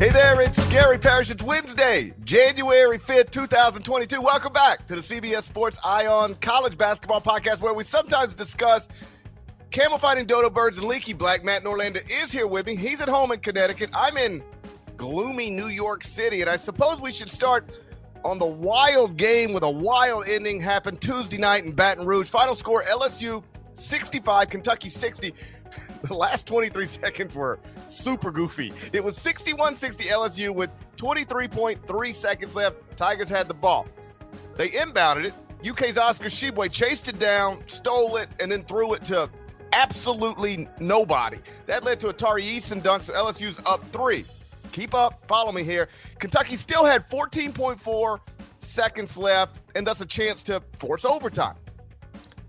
Hey there, it's Gary Parrish. It's Wednesday, January 5th, 2022. Welcome back to the CBS Sports Eye on College Basketball Podcast, where we sometimes discuss camel fighting dodo birds and leaky black. Matt Norlander is here with me. He's at home in Connecticut. I'm in gloomy New York City, and I suppose we should start on the wild game with a wild ending happened Tuesday night in Baton Rouge. Final score LSU 65, Kentucky 60. The last 23 seconds were super goofy. It was 61 60 LSU with 23.3 seconds left. Tigers had the ball. They inbounded it. UK's Oscar Tshiebwe chased it down, stole it, and then threw it to absolutely nobody. That led to a Tari Eason dunk, so LSU's up three. Keep up, follow me here. Kentucky still had 14.4 seconds left, and thus a chance to force overtime.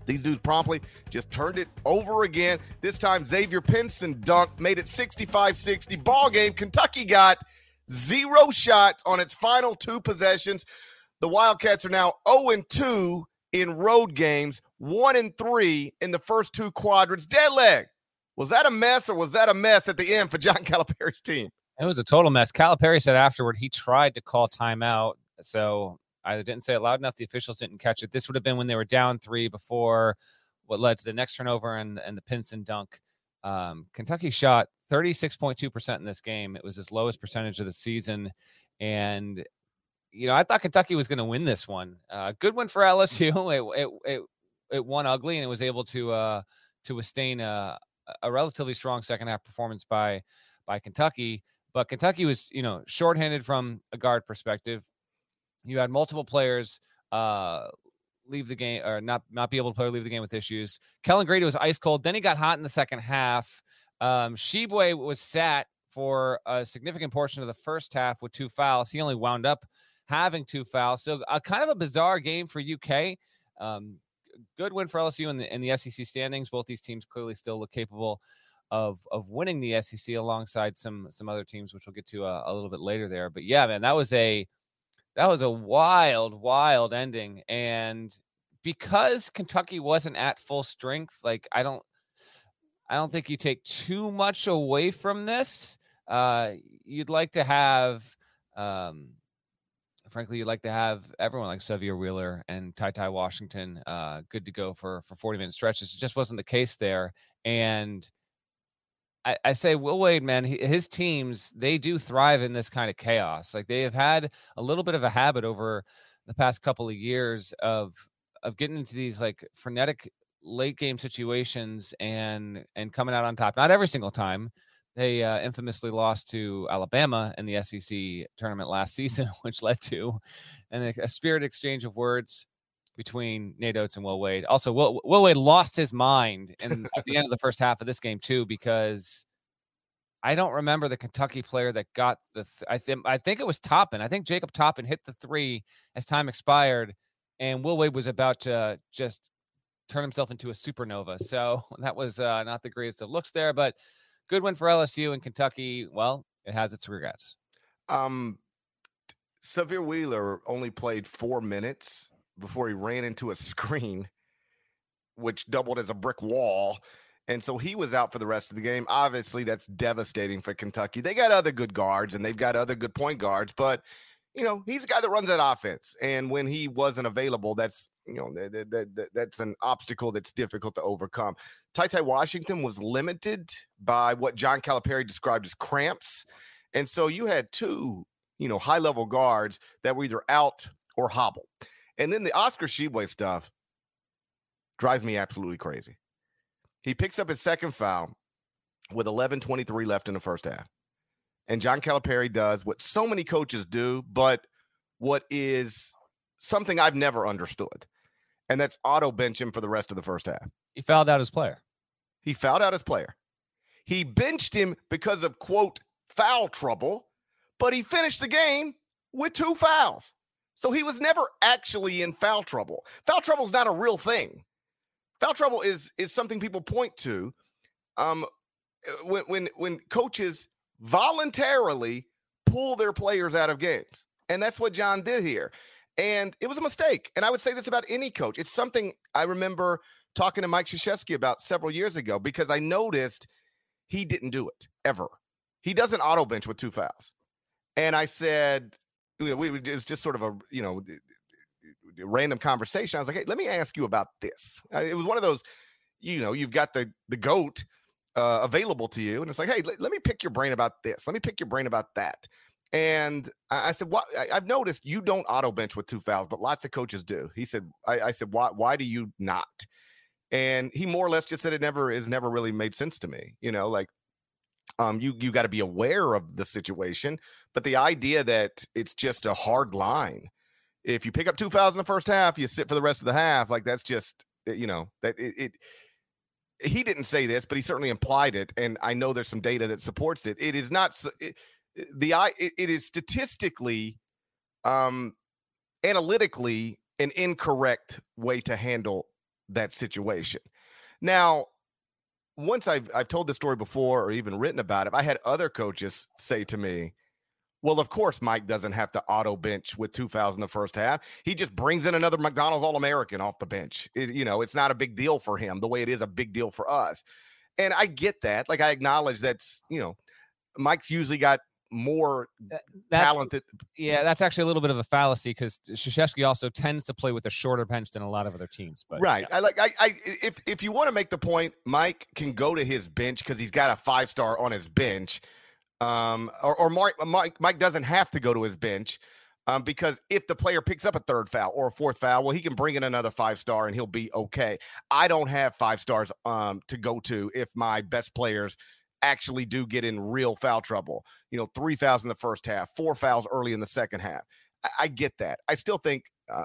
These dudes promptly just turned it over again. This time, Xavier Pinson dunked, made it 65 60. Ball game. Kentucky got zero shots on its final two possessions. The Wildcats are now 0 2 in road games, 1 3 in the first two quadrants. Dead leg. Was that a mess or was that a mess at the end for John Calipari's team? It was a total mess. Calipari said afterward he tried to call timeout. So I didn't say it loud enough. The officials didn't catch it. This would have been when they were down three before what led to the next turnover and, and the Pinson dunk. Um, Kentucky shot 36.2% in this game. It was his lowest percentage of the season. And, you know, I thought Kentucky was going to win this one. Uh, good one for LSU. It, it, it, it won ugly and it was able to, uh, to withstand a, a relatively strong second half performance by, by Kentucky. But Kentucky was, you know, shorthanded from a guard perspective you had multiple players uh, leave the game or not not be able to play or leave the game with issues. Kellan Grady was ice cold. Then he got hot in the second half. Um, was sat for a significant portion of the first half with two fouls. He only wound up having two fouls. So a kind of a bizarre game for UK. Um, good win for LSU in the in the SEC standings. Both these teams clearly still look capable of of winning the SEC alongside some some other teams, which we'll get to a, uh, a little bit later there. But yeah, man, that was a that was a wild, wild ending. And because Kentucky wasn't at full strength, like I don't I don't think you take too much away from this. Uh you'd like to have um frankly you'd like to have everyone like Sahvir Wheeler and Ty Ty Washington uh good to go for for 40 minute stretches. It just wasn't the case there. And I, I say Will Wade, man, he, his teams they do thrive in this kind of chaos. Like they have had a little bit of a habit over the past couple of years of of getting into these like frenetic late game situations and and coming out on top. Not every single time. They uh, infamously lost to Alabama in the SEC tournament last season, which led to an, a spirit exchange of words between Nate Oats and Will Wade. Also, Will, Will Wade lost his mind in, at the end of the first half of this game too, because I don't remember the Kentucky player that got the. Th- I think I think it was Toppin. I think Jacob Toppin hit the three as time expired, and Will Wade was about to just turn himself into a supernova. So that was uh, not the greatest of looks there, but good win for LSU and Kentucky. Well, it has its regrets. Um, Sahvir Wheeler only played four minutes before he ran into a screen, which doubled as a brick wall. And so he was out for the rest of the game. Obviously, that's devastating for Kentucky. They got other good guards and they've got other good point guards, but you know, he's a guy that runs that offense. And when he wasn't available, that's you know, that, that, that, that's an obstacle that's difficult to overcome. Ty Ty Washington was limited by what John Calipari described as cramps. And so you had two, you know, high level guards that were either out or hobbled. And then the Oscar Tshiebwe stuff drives me absolutely crazy. He picks up his second foul with 11:23 left in the first half. And John Calipari does what so many coaches do, but what is something I've never understood. And that's auto bench him for the rest of the first half. He fouled out his player. He fouled out his player. He benched him because of quote foul trouble, but he finished the game with two fouls. So he was never actually in foul trouble. Foul trouble is not a real thing. Foul trouble is is something people point to um, when when when coaches voluntarily pull their players out of games, and that's what John did here. And it was a mistake. And I would say this about any coach. It's something I remember talking to Mike Krzyzewski about several years ago because I noticed he didn't do it ever. He doesn't auto bench with two fouls. And I said, we, we, it was just sort of a, you know, random conversation. I was like, hey, let me ask you about this. It was one of those, you know, you've got the the goat uh, available to you, and it's like, hey, let, let me pick your brain about this. Let me pick your brain about that. And I, I said, "What? I, have noticed you don't auto bench with two fouls, but lots of coaches do." He said, I, I said, "Why? Why do you not?" And he more or less just said, "It never is never really made sense to me." You know, like um, you you got to be aware of the situation, but the idea that it's just a hard line. If you pick up two fouls in the first half, you sit for the rest of the half. Like that's just eh, you know that it, it he didn't say this, but he certainly implied it, and I know there's some data that supports it. It is not it, the I. It, it is statistically, um, analytically, an incorrect way to handle that situation. Now, once I've I've told this story before or even written about it, I had other coaches say to me, "Well, of course, Mike doesn't have to auto bench with two fouls in the first half. He just brings in another McDonald's All American off the bench. It, you know, it's not a big deal for him the way it is a big deal for us." And I get that. Like I acknowledge that's you know, Mike's usually got more that, talented. Yeah, that's actually a little bit of a fallacy because Krzyzewski also tends to play with a shorter bench than a lot of other teams. But right, yeah. I like I, I if if you want to make the point, Mike can go to his bench because he's got a five star on his bench. Um, or, or Mike, Mike Mike doesn't have to go to his bench. Um, because if the player picks up a third foul or a fourth foul, well, he can bring in another five star and he'll be okay. I don't have five stars um to go to if my best players actually do get in real foul trouble. You know, three fouls in the first half, four fouls early in the second half. I, I get that. I still think uh,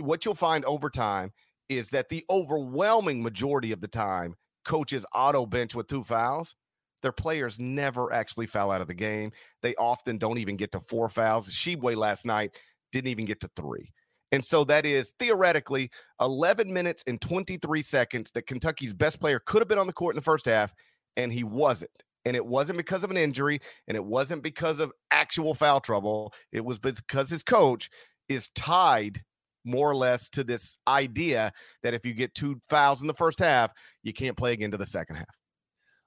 what you'll find over time is that the overwhelming majority of the time, coaches auto bench with two fouls. Their players never actually foul out of the game. They often don't even get to four fouls. Tshiebwe last night didn't even get to three. And so that is theoretically 11 minutes and 23 seconds that Kentucky's best player could have been on the court in the first half and he wasn't. And it wasn't because of an injury, and it wasn't because of actual foul trouble. It was because his coach is tied more or less to this idea that if you get two fouls in the first half, you can't play again to the second half.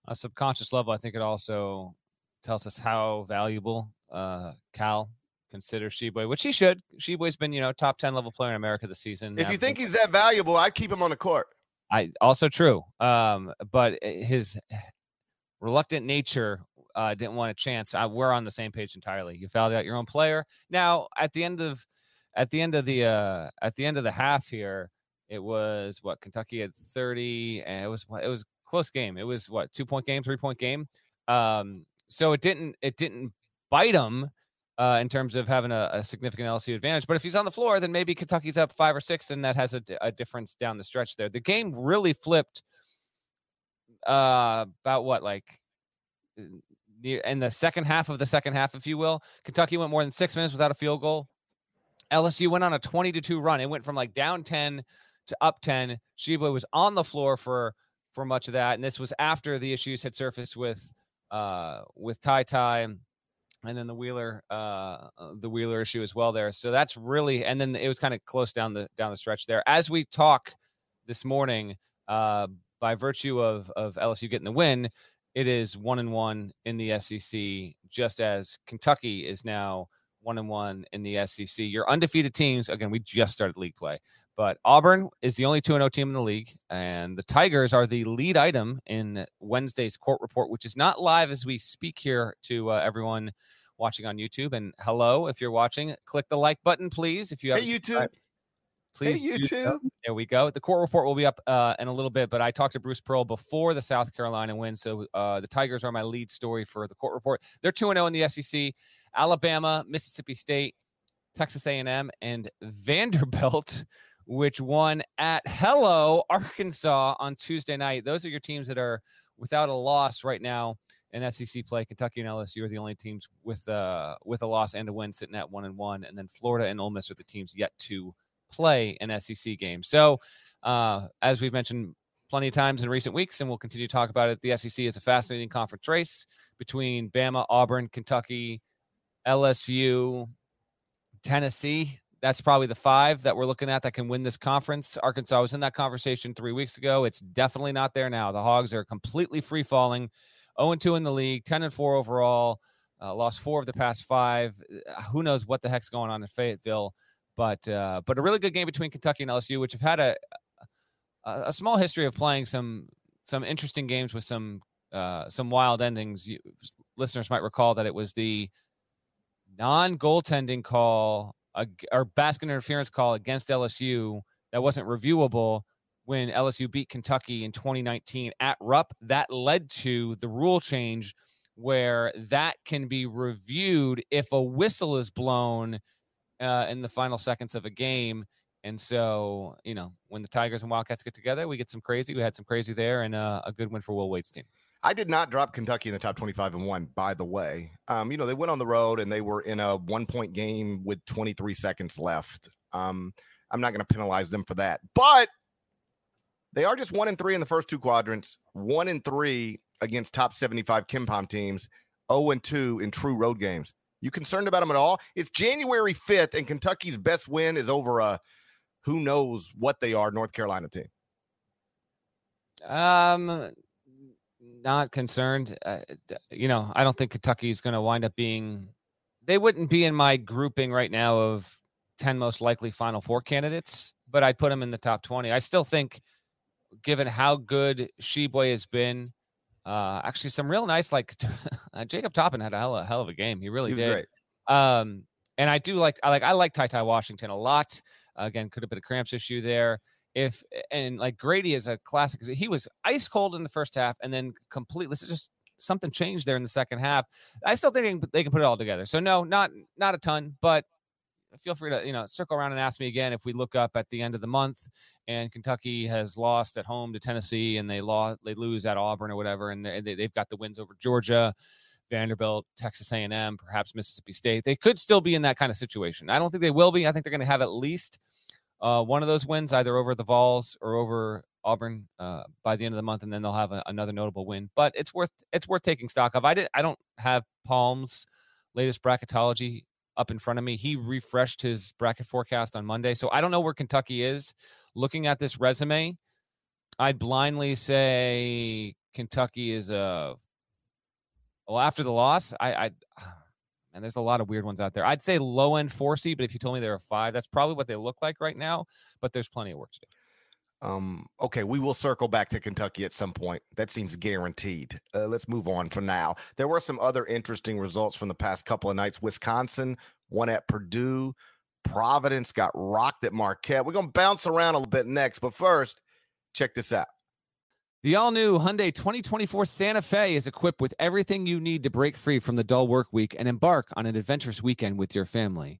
A subconscious level, I think it also tells us how valuable uh, Cal considers Tshiebwe, which he should. Tshiebwe's been, you know, top 10 level player in America this season. If you think he's that valuable, I keep him on the court. I also true. Um, but eh, his reluctant nature uh, didn't want a chance. I, we're on the same page entirely. You fouled out your own player. Now, at the end of at the end of the uh, at the end of the half here, it was what Kentucky had 30, and it was it was close game. It was what two point game, three point game. Um, so it didn't it didn't bite them uh, in terms of having a, a, significant LSU advantage. But if he's on the floor, then maybe Kentucky's up five or six, and that has a, a difference down the stretch there. The game really flipped uh, about what like in the second half of the second half, if you will. Kentucky went more than six minutes without a field goal. LSU went on a 20 to 2 run. It went from like down 10 to up 10. Tshiebwe was on the floor for for much of that. And this was after the issues had surfaced with uh with Ty Ty and then the Wheeler uh the Wheeler issue as well there. So that's really and then it was kind of close down the down the stretch there. As we talk this morning, uh by virtue of of LSU getting the win, it is one and one in the SEC, just as Kentucky is now one and one in the SEC. Your undefeated teams, again, we just started league play, but Auburn is the only 2 0 team in the league, and the Tigers are the lead item in Wednesday's court report, which is not live as we speak here to uh, everyone watching on YouTube. And hello, if you're watching, click the like button, please. If you have hey, YouTube. Please, hey, you too. So. There we go. The court report will be up uh, in a little bit, but I talked to Bruce Pearl before the South Carolina win. So uh, the Tigers are my lead story for the court report. They're 2 0 in the SEC. Alabama, Mississippi State, Texas A&M, and Vanderbilt, which won at Hello Arkansas on Tuesday night. Those are your teams that are without a loss right now in SEC play. Kentucky and LSU are the only teams with uh with a loss and a win, sitting at one and one, and then Florida and Ole Miss are the teams yet to play an SEC game. So, uh, as we've mentioned plenty of times in recent weeks, and we'll continue to talk about it, the SEC is a fascinating conference race between Bama, Auburn, Kentucky, LSU, Tennessee. That's probably the five that we're looking at that can win this conference. Arkansas was in that conversation three weeks ago. It's definitely not there now. The Hogs are completely free falling. 0 2 in the league, 10 and 4 overall, uh, lost four of the past five. Uh, who knows what the heck's going on in Fayetteville? But uh, but a really good game between Kentucky and LSU, which have had a a, small history of playing some some interesting games with some uh, some wild endings. You, listeners might recall that it was the non goaltending call uh, or basket interference call against LSU that wasn't reviewable when LSU beat Kentucky in 2019 at Rupp. That led to the rule change where that can be reviewed if a whistle is blown uh, in the final seconds of a game. And so, you know, when the Tigers and Wildcats get together, we get some crazy. We had some crazy there, and uh, a good win for Will Wade's team. I did not drop Kentucky in the top 25 and one, by the way. Um, you know, they went on the road and they were in a one point game with 23 seconds left. Um, I'm not going to penalize them for that, but they are just one and three in the first two quadrants, one and three against top 75 KenPom teams, 0 and two in true road games. You concerned about them at all? It's January 5th, and Kentucky's best win is over a who knows what they are North Carolina team. Um, not concerned. Uh, you know, I don't think Kentucky is going to wind up being. They wouldn't be in my grouping right now of ten most likely Final Four candidates, but I'd put them in the top twenty. I still think, given how good Tshiebwe has been, uh, actually some real nice like uh, Jacob Toppin had a hell, a hell of a game. He really he did. Great. Um, and I do like I like I like Ty Ty Washington a lot. Again, could have been a cramps issue there if and like Grady is a classic. He was ice cold in the first half and then completely. This is just something changed there in the second half. I still think they can put it all together. So no, not not a ton, but feel free to you know circle around and ask me again if we look up at the end of the month and Kentucky has lost at home to Tennessee and they lost they lose at Auburn or whatever and they, they've got the wins over Georgia. Vanderbilt, Texas A&M, perhaps Mississippi State. They could still be in that kind of situation. I don't think they will be. I think they're going to have at least uh, one of those wins, either over the Vols or over Auburn, uh, by the end of the month, and then they'll have a, another notable win. But it's worth it's worth taking stock of. I did I don't have Palm's latest bracketology up in front of me. He refreshed his bracket forecast on Monday, so I don't know where Kentucky is. Looking at this resume, I'd blindly say Kentucky is a well after the loss. I I and there's a lot of weird ones out there. I'd say low end four seed, but if you told me they're a five, that's probably what they look like right now. But there's plenty of work to do. Um, okay, we will circle back to Kentucky at some point. That seems guaranteed. Uh, let's move on for now. There were some other interesting results from the past couple of nights. Wisconsin won at Purdue. Providence got rocked at Marquette. We're going to bounce around a little bit next, but first, check this out. The all new Hyundai 2024 Santa Fe is equipped with everything you need to break free from the dull work week and embark on an adventurous weekend with your family.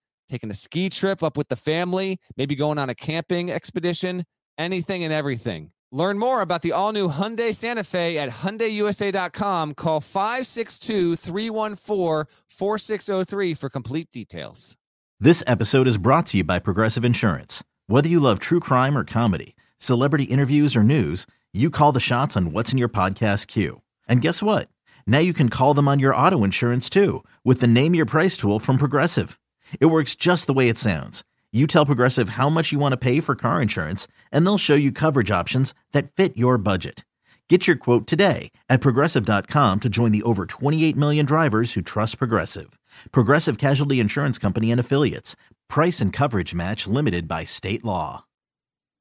taking a ski trip up with the family, maybe going on a camping expedition, anything and everything. Learn more about the all new Hyundai Santa Fe at HyundaiUSA.com. Call 562 314 4603 for complete details. This episode is brought to you by Progressive Insurance. Whether you love true crime or comedy, celebrity interviews or news, you call the shots on What's in Your Podcast queue. And guess what? Now you can call them on your auto insurance too with the Name Your Price tool from Progressive. It works just the way it sounds. You tell Progressive how much you want to pay for car insurance, and they'll show you coverage options that fit your budget. Get your quote today at progressive.com to join the over 28 million drivers who trust Progressive. Progressive Casualty Insurance Company and Affiliates. Price and coverage match limited by state law.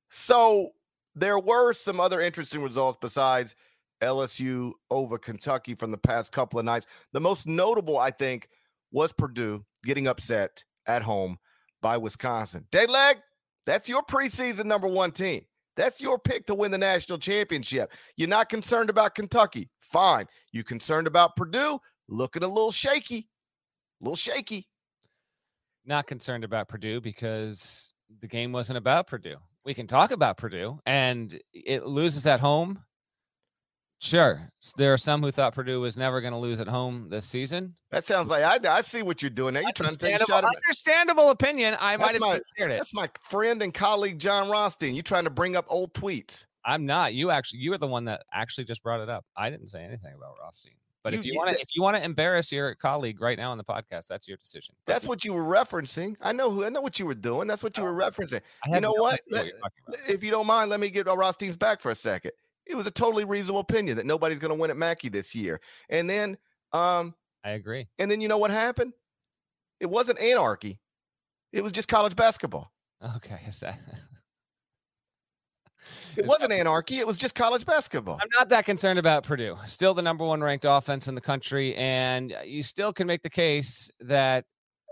So there were some other interesting results besides LSU over Kentucky from the past couple of nights. The most notable, I think, was Purdue getting upset at home by Wisconsin. Dead leg, that's your preseason number one team. That's your pick to win the national championship. You're not concerned about Kentucky. Fine. You concerned about Purdue? Looking a little shaky. A little shaky. Not concerned about Purdue because the game wasn't about Purdue. We can talk about Purdue and it loses at home. Sure. There are some who thought Purdue was never going to lose at home this season. That sounds like I, I see what you're doing there. You're trying to take a shot at Understandable opinion. I might have my, considered it. That's my friend and colleague Jon Rothstein. You trying to bring up old tweets. I'm not. You actually you were the one that actually just brought it up. I didn't say anything about Rothstein. But You- if you want to if you want to embarrass your colleague right now on the podcast, that's your decision. That's what you were referencing. I know who I know what you were doing. That's what you were referencing. You know no what? idea Let- you're talking about. If you don't mind, let me get Rothstein's back for a second. It was a totally reasonable opinion that nobody's going to win at Mackey this year. And then, um, I agree. and then you know what happened? It wasn't anarchy. It was just college basketball. Okay, is that It Is wasn't anarchy. It was just college basketball. I'm not that concerned about Purdue. Still the number one ranked offense in the country, and you still can make the case that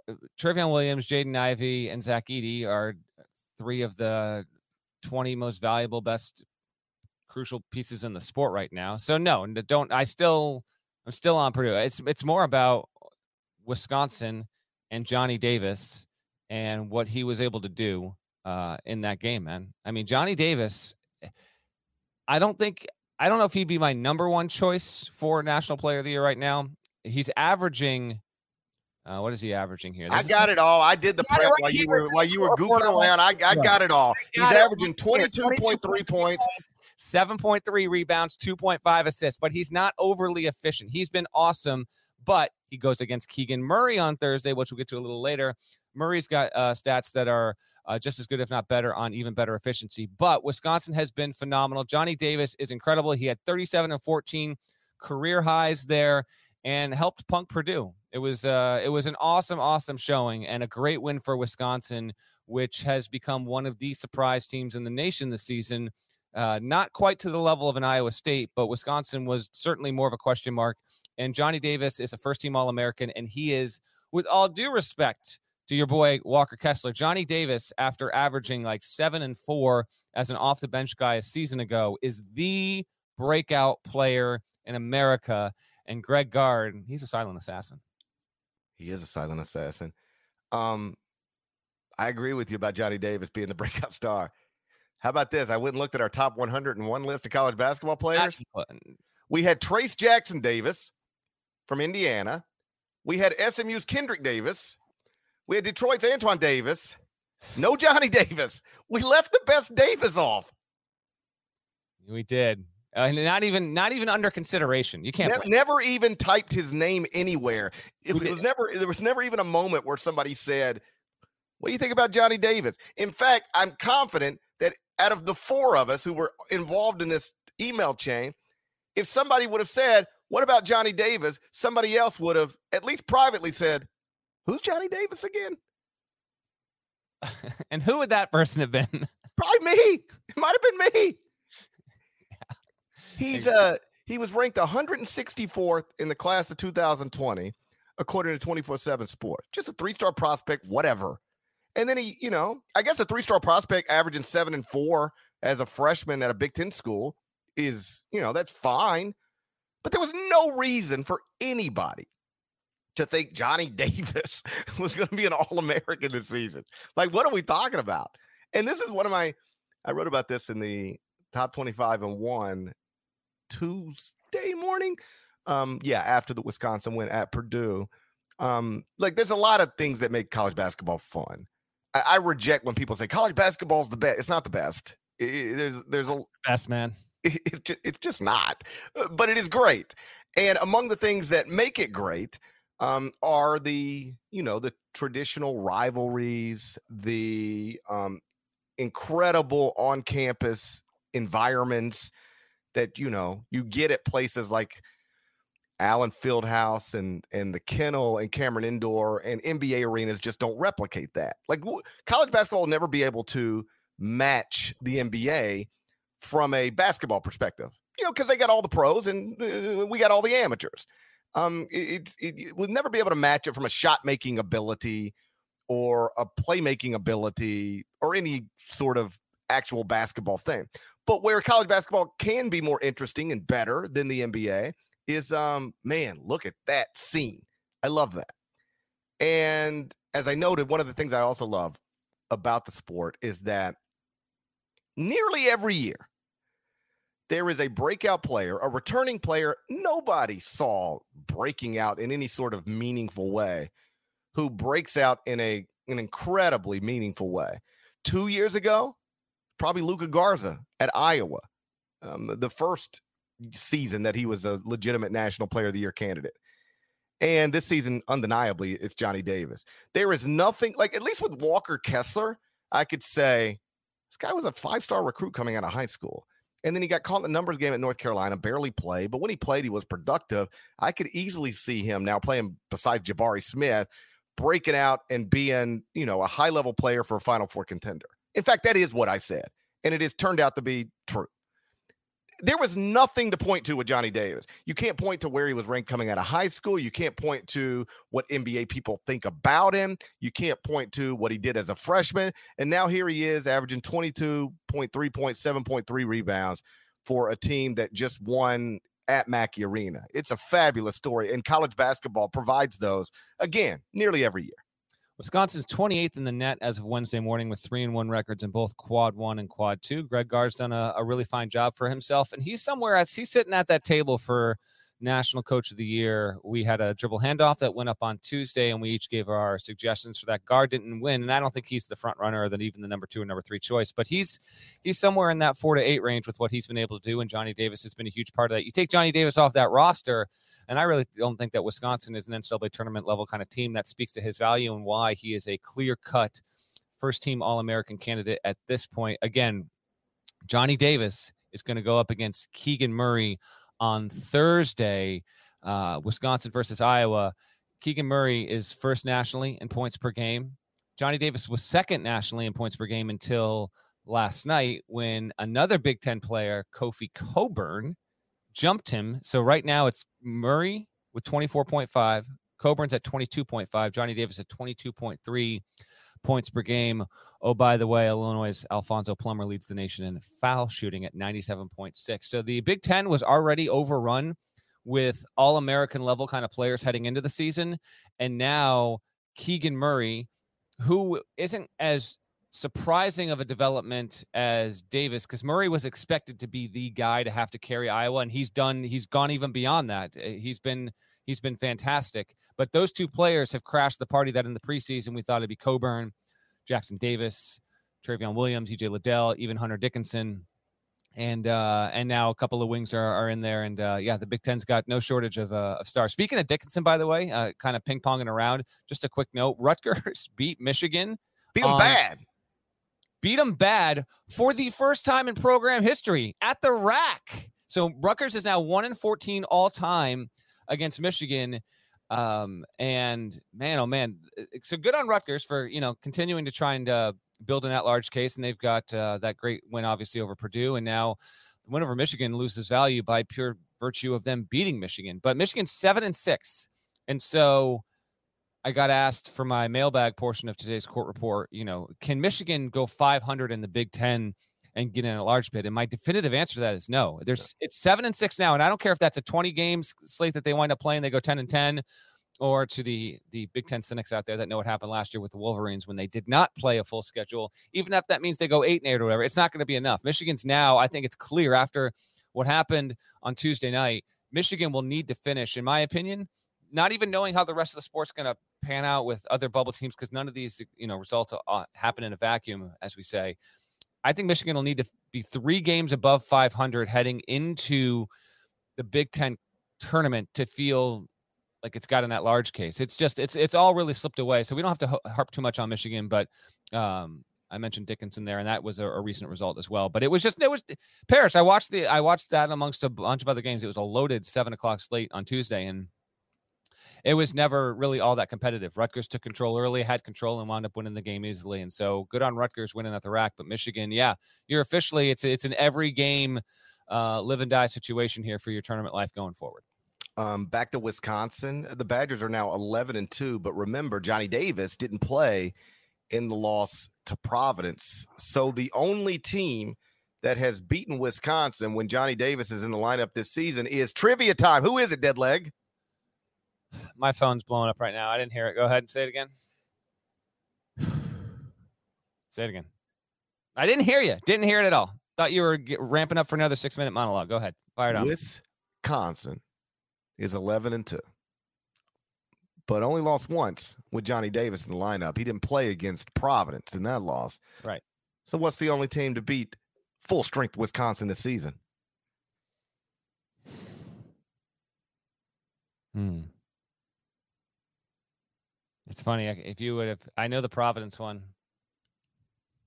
uh, Trevion Williams, Jaden Ivey, and Zach Edey are three of the 20 most valuable, best, crucial pieces in the sport right now. So no, don't. I still, I'm still on Purdue. It's it's more about Wisconsin and Johnny Davis and what he was able to do uh, in that game, man. I mean, Johnny Davis. I don't think I don't know if he'd be my number one choice for National Player of the Year right now. He's averaging. Uh, what is he averaging here? I This is- got it all. I did the prep right while you were while you were Report goofing around. I, I got it all. He's Got averaging 22.3 points. 7.3 rebounds, 2.5 assists, but he's not overly efficient. He's been awesome, but he goes against Keegan Murray on Thursday, which we'll get to a little later. Murray's got uh, stats that are uh, just as good, if not better, on even better efficiency. But Wisconsin has been phenomenal. Johnny Davis is incredible. He had 37 and 14 career highs there and helped punk Purdue. It was uh, it was an awesome, awesome showing and a great win for Wisconsin, which has become one of the surprise teams in the nation this season. Uh, not quite to the level of an Iowa State, but Wisconsin was certainly more of a question mark. And Johnny Davis is a first team All American, and he is, with all due respect to your boy Walker Kessler, Johnny Davis, after averaging like seven and four as an off the bench guy a season ago, is the breakout player in America. And Greg Gard, he's a silent assassin. He is a silent assassin. Um, I agree with you about Johnny Davis being the breakout star. How about this? I went and looked at our top 101 list of college basketball players. We had Trayce Jackson Davis from Indiana. We had SMU's Kendrick Davis. We had Detroit's Antoine Davis. No Johnny Davis. We left the best Davis off. We did. Uh, and not even not even under consideration. You can't. Ne- never even typed his name anywhere. It, We was never there was never even a moment where somebody said, "What do you think about Johnny Davis?" In fact, I'm confident that out of the four of us who were involved in this email chain, if somebody would have said, "What about Johnny Davis?" somebody else would have at least privately said, "Who's Johnny Davis again?" and who would that person have been? Probably me. It might have been me. He's uh he was ranked 164th in the class of 2020, according to 24/7 Sport. Just a three-star prospect, whatever. And then he, you know, I guess a three-star prospect averaging seven and four as a freshman at a Big Ten school is, you know, that's fine. But there was no reason for anybody to think Johnny Davis was going to be an All-American this season. Like, what are we talking about? And this is one of my I wrote about this in the top 25 and one Tuesday morning. Um, yeah, after the Wisconsin win at Purdue. Um, like there's a lot of things that make college basketball fun. I, I reject when people say college basketball is the best. It's not the best. I- I- there's there's a Best man. it's just, it's just not Uh, but it is great and among the things that make it great um, are the you know the traditional rivalries the um, incredible on campus environments that you know you get at places like Allen Fieldhouse and and the Kennel and Cameron Indoor and NBA arenas just don't replicate that. Like w- college basketball will never be able to match the NBA from a basketball perspective. you know, because they got all the pros and uh, we got all the amateurs. Um, it, it, it would never be able to match it from a shot making ability or a playmaking ability or any sort of actual basketball thing. But where college basketball can be more interesting and better than the NBA is um man, look at that scene. I love that. And as I noted, one of the things I also love about the sport is that nearly every year there is a breakout player, a returning player nobody saw breaking out in any sort of meaningful way, who breaks out in a an incredibly meaningful way. Two years ago, probably Luka Garza at Iowa, um, the first season that he was a legitimate National Player of the Year candidate. And this season, undeniably, it's Johnny Davis. There is nothing like, at least with Walker Kessler, I could say this guy was a five star recruit coming out of high school. And then he got caught in the numbers game at North Carolina, barely played. But when he played, he was productive. I could easily see him now playing beside Jabari Smith, breaking out and being, you know, a high level player for a Final Four contender. In fact, that is what I said. And it has turned out to be true there was nothing to point to with Johnny Davis. You can't point to where he was ranked coming out of high school. You can't point to what NBA people think about him. You can't point to what he did as a freshman. And now here he is averaging 22.3 points, 7.3 rebounds for a team that just won at Mackey Arena. It's a fabulous story. And college basketball provides those again nearly every year. Wisconsin's 28th in the net as of Wednesday morning with three and one records in both quad one and quad two. Greg Gard's done a, a really fine job for himself, and he's somewhere as he's sitting at that table for National Coach of the Year. We had a dribble handoff that went up on Tuesday, and we each gave our suggestions for that. Gard didn't win, and I don't think he's the front runner or than even the number two and number three choice, but he's he's somewhere in that four to eight range with what he's been able to do. And Johnny Davis has been a huge part of that. You take Johnny Davis off that roster, and I really don't think that Wisconsin is an NCAA tournament level kind of team that speaks to his value and why he is a clear cut first team All American candidate at this point. Again, Johnny Davis is going to go up against Keegan Murray on Thursday, uh, Wisconsin versus Iowa. Keegan Murray is first nationally in points per game. Johnny Davis was second nationally in points per game until last night when another Big Ten player, Kofi Cockburn, jumped him. So right now it's Murray with 24.5, Cockburn's at 22.5, Johnny Davis at 22.3 points per game. Oh, by the way, Illinois' Alfonso Plummer leads the nation in foul shooting at 97.6. So the Big Ten was already overrun with all American level kind of players heading into the season. And now Keegan Murray, who isn't as surprising of a development as Davis, because Murray was expected to be the guy to have to carry Iowa, and he's done, he's gone even beyond that. He's been He's been fantastic. But those two players have crashed the party that in the preseason we thought it'd be Cockburn, Jackson Davis, Trevion Williams, EJ Liddell, even Hunter Dickinson. And uh, and now a couple of wings are, are in there, and uh, yeah, the Big Ten's got no shortage of, uh, of stars. Speaking of Dickinson, by the way, uh, kind of ping ponging around. Just a quick note: Rutgers beat Michigan. Beat them bad. Beat them bad for the first time in program history at the RAC. So Rutgers is now one in fourteen all time against Michigan. Um, and man, oh man, so good on Rutgers for you know continuing to try and uh, build an at-large case, and they've got uh, that great win obviously over Purdue, and now the win over Michigan loses value by pure virtue of them beating Michigan. But Michigan's seven and six, and so I got asked for my mailbag portion of today's court report. You know, can Michigan go 500 in the Big Ten? And get in a large bid? And my definitive answer to that is no. There's it's seven and six now, and I don't care if that's a 20 games slate that they wind up playing, they go 10 and 10, or to the the Big Ten cynics out there that know what happened last year with the Wolverines when they did not play a full schedule. Even if that means they go eight and eight or whatever, it's not going to be enough. Michigan's now, I think it's clear after what happened on Tuesday night. Michigan will need to finish, in my opinion, not even knowing how the rest of the sport's going to pan out with other bubble teams because none of these you know results uh, happen in a vacuum, as we say. I think Michigan will need to be three games above 500 heading into the Big Ten tournament to feel like it's got in that large case. It's just it's it's all really slipped away. So we don't have to harp too much on Michigan, but um, I mentioned Dickinson there, and that was a, a, recent result as well. But it was just it was Paris. I watched the I watched that amongst a bunch of other games. It was a loaded seven o'clock slate on Tuesday, and it was never really all that competitive. Rutgers took control early, had control, and wound up winning the game easily. And so good on Rutgers winning at the RAC. But Michigan, yeah, you're officially it's it's an every game uh, live and die situation here for your tournament life going forward. Um, back to Wisconsin, the Badgers are now 11 and 2, but remember, Johnny Davis didn't play in the loss to Providence. So the only team that has beaten Wisconsin when Johnny Davis is in the lineup this season is trivia time. Who is it, dead leg? My phone's blowing up right now. I didn't hear it. Go ahead and say it again. say it again. I didn't hear you. Didn't hear it at all. Thought you were ramping up for another six minute monologue. Go ahead. Fire it on. Wisconsin is 11 and 2, but only lost once with Johnny Davis in the lineup. He didn't play against Providence in that loss. Right. So, what's the only team to beat full strength Wisconsin this season? Hmm. It's funny if you would have. I know the Providence one.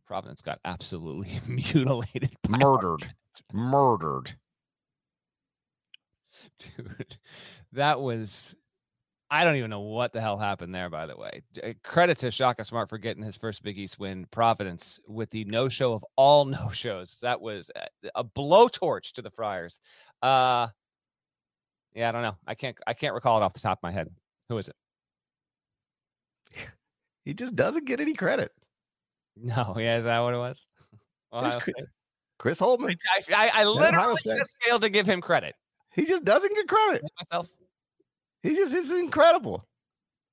Providence got absolutely mutilated, murdered, murdered. Dude, that was. I don't even know what the hell happened there. By the way, uh, credit to Shaka Smart for getting his first Big East win. Providence with the no show of all no shows. That was a blowtorch to the Friars. Uh, yeah, I don't know. I can't. I can't recall it off the top of my head. Who is it? He just doesn't get any credit. No, yeah, is that what it was? Chris, Chris Holtmann. I, I, I literally just failed to give him credit. He just doesn't get credit. Myself. He just is incredible.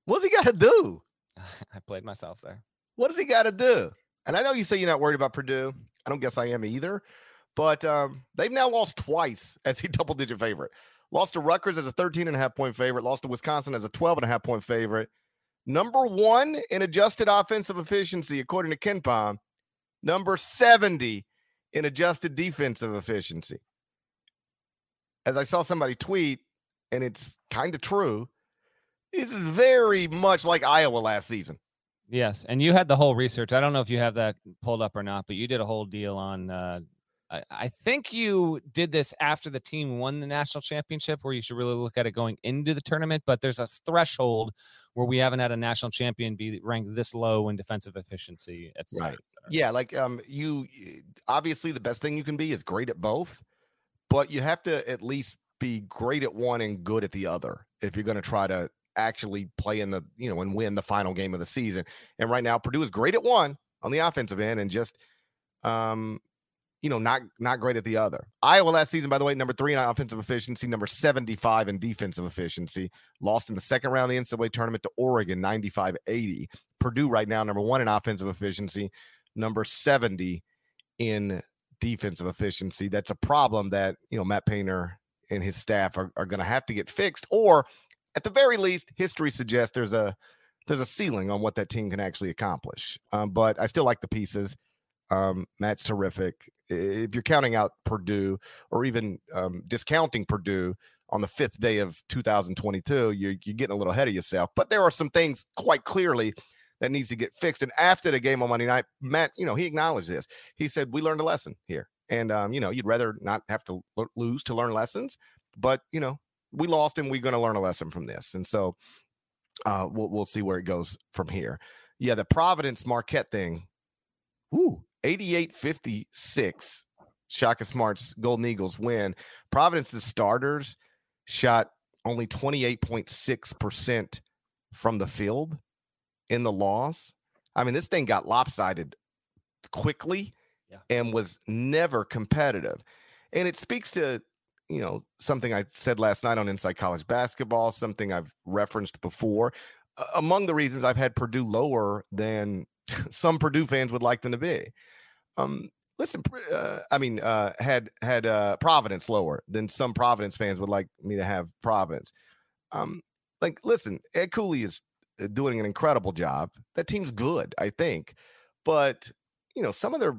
What's he got to do? I played myself there. What does he got to do? And I know you say you're not worried about Purdue. I don't guess I am either. But um, they've now lost twice as a double digit favorite. Lost to Rutgers as a 13 and a half point favorite, lost to Wisconsin as a 12 and a half point favorite. Number one in adjusted offensive efficiency, according to KenPom. Number 70 in adjusted defensive efficiency. As I saw somebody tweet, and it's kind of true, this is very much like Iowa last season. Yes, and you had the whole research. I don't know if you have that pulled up or not, but you did a whole deal on uh, I, think you did this after the team won the national championship, where you should really look at it going into the tournament. But there's a threshold where we haven't had a national champion be ranked this low in defensive efficiency. At right. Yeah, like um, you obviously the best thing you can be is great at both, but you have to at least be great at one and good at the other if you're going to try to actually play in the you know and win the final game of the season. And right now, Purdue is great at one on the offensive end and just um you know, not not great at the other. Iowa last season, by the way, number three in offensive efficiency, number 75 in defensive efficiency. Lost in the second round of the NCAA tournament to Oregon, 95 80. Purdue right now, number one in offensive efficiency, number 70 in defensive efficiency. That's a problem that, you know, Matt Painter and his staff are, are going to have to get fixed. Or at the very least, history suggests there's a there's a ceiling on what that team can actually accomplish. Um, but I still like the pieces. Um, Matt's terrific. If you're counting out Purdue or even um, discounting Purdue on the fifth day of 2022, you're, you're getting a little ahead of yourself. But there are some things quite clearly that needs to get fixed. And after the game on Monday night, Matt, you know, he acknowledged this. He said, "We learned a lesson here, and um, you know, you'd rather not have to l- lose to learn lessons, but you know, we lost and we're going to learn a lesson from this." And so, uh, we'll we'll see where it goes from here. Yeah, the Providence Marquette thing. Ooh, 88 56. Shaka Smart's Golden Eagles win. Providence's starters shot only 28.6% from the field in the loss. I mean, this thing got lopsided quickly yeah. and was never competitive. And it speaks to, you know, something I said last night on Inside College Basketball, something I've referenced before. Uh, among the reasons I've had Purdue lower than some Purdue fans would like them to be. Um, listen, uh, I mean, uh, had had uh, Providence lower than some Providence fans would like me to have Providence. Um, like, listen, Ed Cooley is uh, doing an incredible job. That team's good, I think, but you know, some of their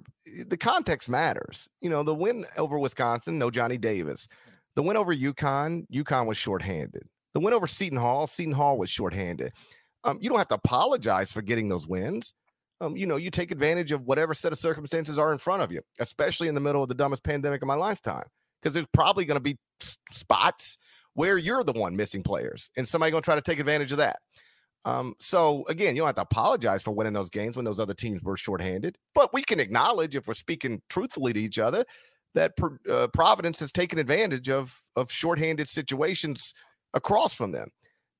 the context matters. You know, the win over Wisconsin, no Johnny Davis. The win over UConn, UConn was shorthanded. The win over Seton Hall, Seton Hall was shorthanded. Um, you don't have to apologize for getting those wins um, you know, you take advantage of whatever set of circumstances are in front of you, especially in the middle of the dumbest pandemic of my lifetime, because there's probably going to be spots where you're the one missing players and somebody going to try to take advantage of that. Um, so again, you don't have to apologize for winning those games when those other teams were shorthanded, but we can acknowledge if we're speaking truthfully to each other that uh, Providence has taken advantage of of shorthanded situations across from them.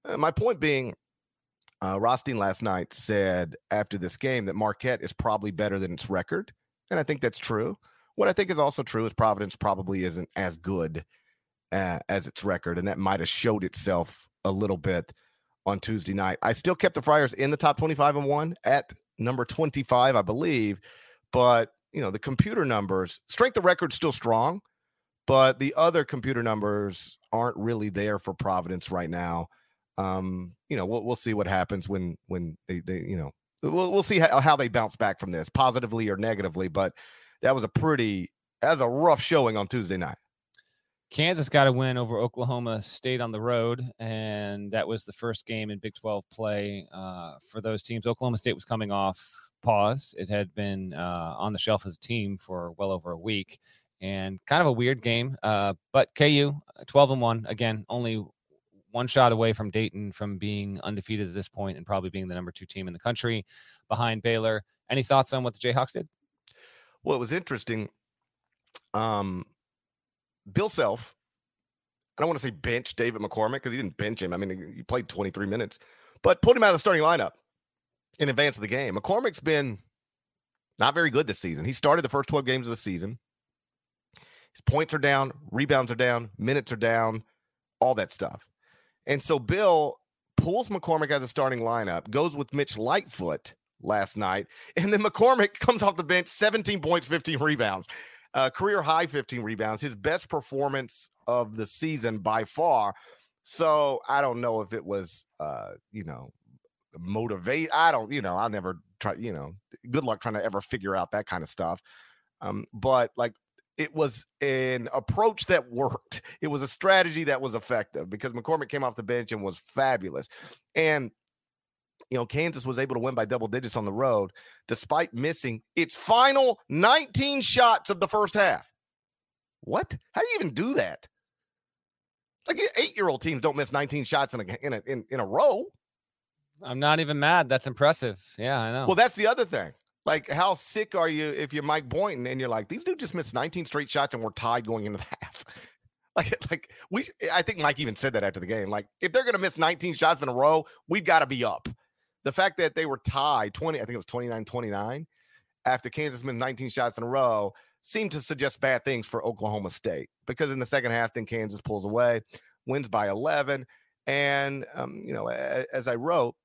Uh, my point being, uh, Rothstein last night said after this game that Marquette is probably better than its record, and I think that's true. What I think is also true is Providence probably isn't as good uh, as its record, and that might have showed itself a little bit on Tuesday night. I still kept the Friars in the top 25 and one at number 25, I believe, but you know the computer numbers, strength of record still strong, but the other computer numbers aren't really there for Providence right now. Um, you know, we'll we'll see what happens when when they they you know we'll we'll see how, how they bounce back from this, positively or negatively. But that was a pretty was a rough showing on Tuesday night. Kansas got a win over Oklahoma State on the road, and that was the first game in Big 12 play uh, for those teams. Oklahoma State was coming off pause. It had been uh, on the shelf as a team for well over a week, and kind of a weird game. Uh, but KU, uh, 12 and 1, again, only one shot away from Dayton from being undefeated at this point and probably being the number two team in the country behind Baylor. Any thoughts on what the Jayhawks did? Well, it was interesting. Um, Bill Self, I don't want to say bench David McCormick because he didn't bench him. I mean, he played 23 minutes, but put him out of the starting lineup in advance of the game. McCormick's been not very good this season. He started the first 12 games of the season. His points are down, rebounds are down, minutes are down, all that stuff. And so Bill pulls McCormick out of the starting lineup, goes with Mitch Lightfoot last night, and then McCormick comes off the bench, 17 points, 15 rebounds uh, career high 15 rebounds, his best performance of the season by far. So I don't know if it was, uh, you know, motivate. I don't, you know, I never try, you know, good luck trying to ever figure out that kind of stuff. Um, but like it was an approach that worked. It was a strategy that was effective because McCormick came off the bench and was fabulous. And you know, Kansas was able to win by double digits on the road despite missing its final 19 shots of the first half. What? How do you even do that? Like eight-year-old teams don't miss 19 shots in a in a in, in a row. I'm not even mad. That's impressive. Yeah, I know. Well, that's the other thing. Like, how sick are you if you're Mike Boynton and you're like, these dudes just missed 19 straight shots and we're tied going into the half? like, like we, I think Mike even said that after the game. Like, if they're going to miss 19 shots in a row, we've got to be up the fact that they were tied 20, I think it was 29 29 after Kansas missed 19 shots in a row seemed to suggest bad things for Oklahoma State because in the second half, then Kansas pulls away, wins by 11. And, um, you know, as I wrote,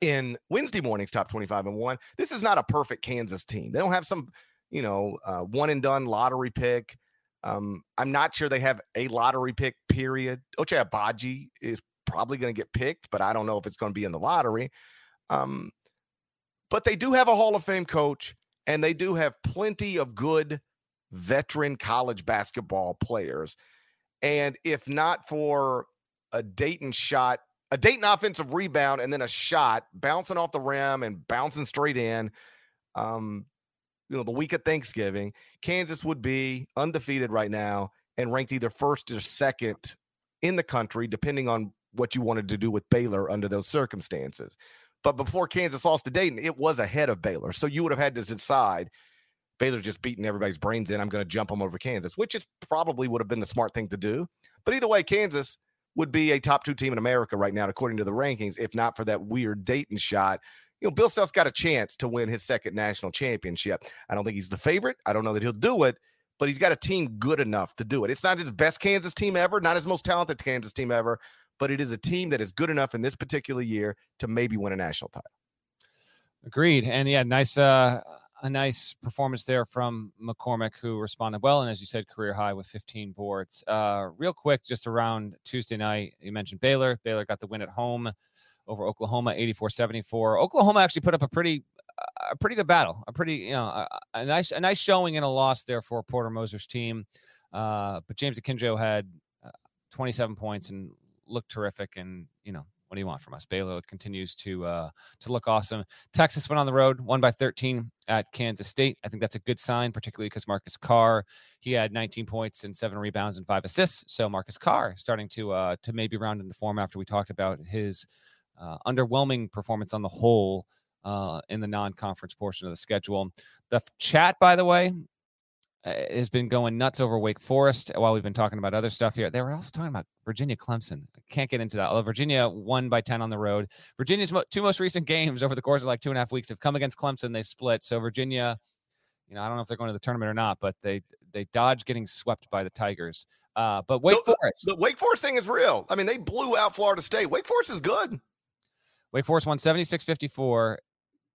in Wednesday morning's top 25 and one, this is not a perfect Kansas team. They don't have some, you know, uh, one and done lottery pick. Um, I'm not sure they have a lottery pick, period. Ochai Agbaji is probably going to get picked, but I don't know if it's going to be in the lottery. Um, but they do have a Hall of Fame coach, and they do have plenty of good veteran college basketball players. And if not for a Dayton shot, a Dayton offensive rebound, and then a shot bouncing off the rim and bouncing straight in, um, you know, the week of Thanksgiving, Kansas would be undefeated right now and ranked either first or second in the country, depending on what you wanted to do with Baylor under those circumstances. But before Kansas lost to Dayton, it was ahead of Baylor. So you would have had to decide Baylor's just beating everybody's brains in. I'm going to jump them over Kansas, which is probably would have been the smart thing to do. But either way, Kansas would be a top two team in America right now, according to the rankings, if not for that weird Dayton shot. You know, Bill Self's got a chance to win his second national championship. I don't think he's the favorite. I don't know that he'll do it, but he's got a team good enough to do it. It's not his best Kansas team ever, not his most talented Kansas team ever, but it is a team that is good enough in this particular year to maybe win a national title. Agreed. And yeah, nice uh a nice performance there from McCormick, who responded well, and as you said, career high with 15 boards. Uh, real quick, just around Tuesday night, you mentioned Baylor. Baylor got the win at home over Oklahoma, 84-74. Oklahoma actually put up a pretty a pretty good battle, a pretty you know a, a nice a nice showing and a loss there for Porter Moser's team. Uh, but James Akinjo had uh, 27 points and looked terrific. And you know, what do you want from us? Baylor continues to uh, to look awesome. Texas went on the road, won by 13 at Kansas State. I think that's a good sign, particularly because Marcus Carr he had 19 points and seven rebounds and five assists. So Marcus Carr starting to uh, to maybe round into form after we talked about his uh, underwhelming performance on the whole uh, in the non-conference portion of the schedule. The chat, by the way, has been going nuts over Wake Forest while we've been talking about other stuff here. They were also talking about Virginia Clemson. I can't get into that. Although Virginia won by 10 on the road. Virginia's mo- two most recent games over the course of like two and a half weeks have come against Clemson. They split. So Virginia, you know, I don't know if they're going to the tournament or not, but they they dodged getting swept by the Tigers. Uh, but Wake the, Forest. The Wake Forest thing is real. I mean, they blew out Florida State. Wake Forest is good. Wake Forest won 76 54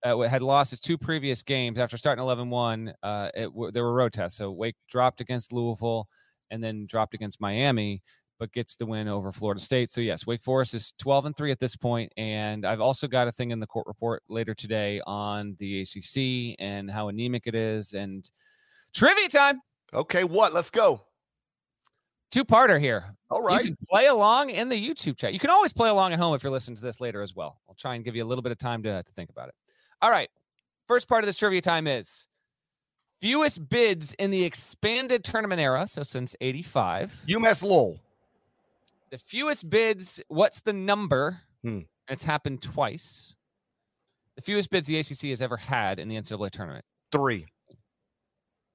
uh, had lost his two previous games after starting 11-1 uh, it, w- there were road tests so wake dropped against louisville and then dropped against miami but gets the win over florida state so yes wake forest is 12 and 3 at this point. and i've also got a thing in the court report later today on the acc and how anemic it is and trivia time Okay, what? Let's go. two-parter here All right. You can play along in the YouTube chat. You can always play along at home if you're listening to this later as well. I'll try and give you a little bit of time to, to think about it. All right. First part of this trivia time is fewest bids in the expanded tournament era. So since 85, UMass Lowell. the fewest bids, what's the number? Hmm. It's happened twice. The fewest bids the ACC has ever had in the NCAA tournament. Three.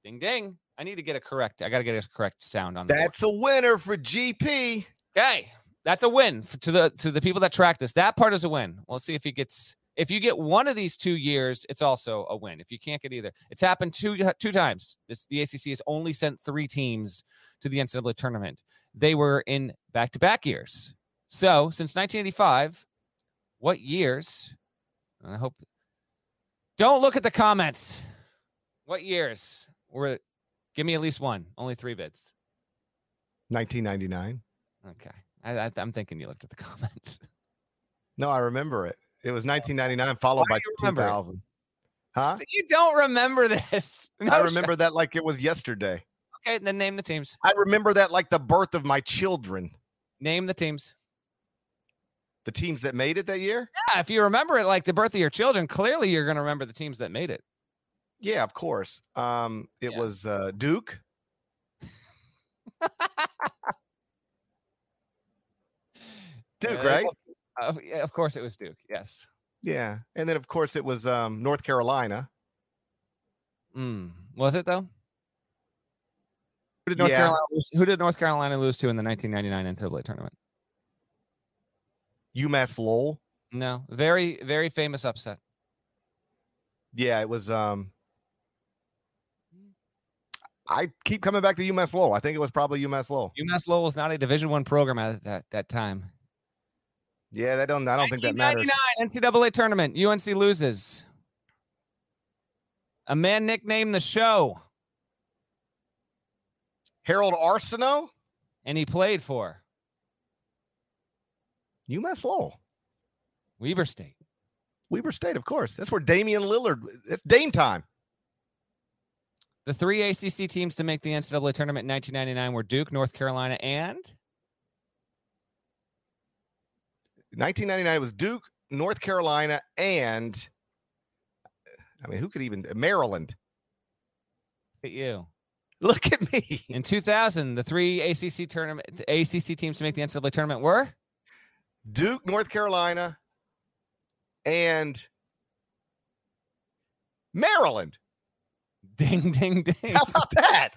Ding, ding. I need to get a correct. I got to get a correct sound on board. That's a winner for GP. Okay, that's a win to the to the people that track this. That part is a win. We'll see if he gets. If you get one of these two years, it's also a win. If you can't get either, it's happened two uh, two times. It's, the ACC has only sent three teams to the NCAA tournament. They were in back to back years. So since 1985, what years? I hope. Don't look at the comments. What years were? Give me at least one. Only three bids. 1999. Okay. I, I, I'm thinking you looked at the comments. No, I remember it. It was 1999, followed by do you remember it? 2000. Huh? You don't remember this. No I remember that like it was yesterday. Okay, then name the teams. I remember that like the birth of my children. Name the teams. The teams that made it that year? Yeah, if you remember it like the birth of your children, clearly you're going to remember the teams that made it. Yeah, of course. Um, it Yeah. was uh, Duke. Duke, Uh, right? Uh, yeah, of course it was Duke. Yes. Yeah, and then of course it was um, North Carolina. Mm. Was it though? Who did North Yeah. Carolina lose? Who did North Carolina lose to in the 1999 NCAA tournament? UMass Lowell. No, very very famous upset. Yeah, it was. Um, I keep coming back to UMass Lowell. I think it was probably UMass Lowell. UMass Lowell was not a Division One program at that that time. Yeah, that don't. I don't think that matters. NCAA tournament. UNC loses. A man nicknamed the show, Harold Arceneaux, and he played for UMass Lowell, Weber State. Weber State, of course. That's where Damian Lillard. It's Dame time. The three ACC teams to make the NCAA tournament in 1999 were Duke, North Carolina, and 1999 was Duke, North Carolina, and I mean, who could even Maryland? at you. Look at me. In 2000, the three ACC tournament ACC teams to make the NCAA tournament were Duke, North Carolina, and Maryland. ding, ding, ding. How about that?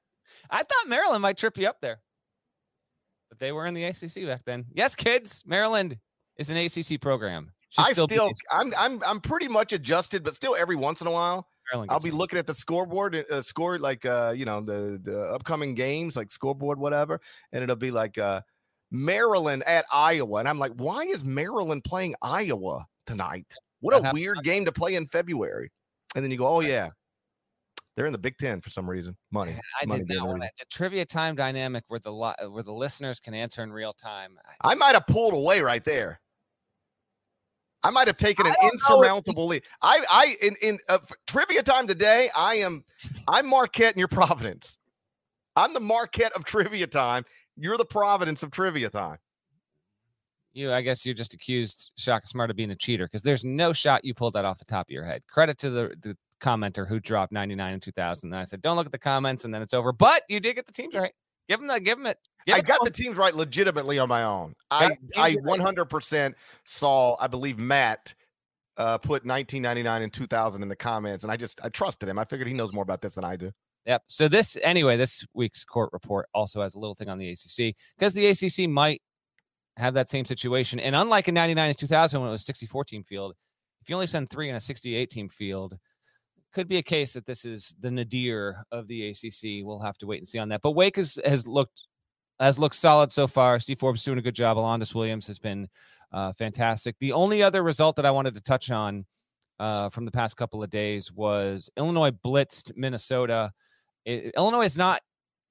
I thought Maryland might trip you up there, but they were in the ACC back then. Yes, kids, Maryland is an ACC program. Should I be still, I'm, I'm, I'm pretty much adjusted, but still, every once in a while, I'll be looking at the scoreboard, uh, score like, uh, you know, the the upcoming games, like scoreboard, whatever, and it'll be like uh, Maryland at Iowa, and I'm like, why is Maryland playing Iowa tonight? What a weird game to play in February. And then you go, oh yeah, they're in the Big Ten for some reason. Money. I money did not want it. The trivia time dynamic where the where the listeners can answer in real time. I- might have pulled away right there. I might have taken an I don't know if- insurmountable lead. I, I, in, in uh, trivia time today, I am, I'm Marquette and you're Providence. I'm the Marquette of trivia time. You're the Providence of trivia time. You, I guess, you just accused Shaka Smart of being a cheater because there's no shot you pulled that off the top of your head. Credit to the the commenter who dropped 99 and 2000. And I said, don't look at the comments, and then it's over. But you did get the teams right. Give them that. give them it. Give I it got the teams right legitimately on my own. I, I 100% saw, I believe Matt uh, put 1999 and 2000 in the comments, and I just, I trusted him. I figured he knows more about this than I do. Yep. So this anyway, this week's court report also has a little thing on the ACC because the ACC might have that same situation. And unlike in 99 and 2000 when it was 64 team field, if you only send three in a 68 team field, could be a case that this is the nadir of the ACC. We'll have to wait and see on that. But Wake has, has looked has looked solid so far. Steve Forbes doing a good job. Alondes Williams has been uh, fantastic. The only other result that I wanted to touch on uh, from the past couple of days was Illinois blitzed Minnesota. It, Illinois is not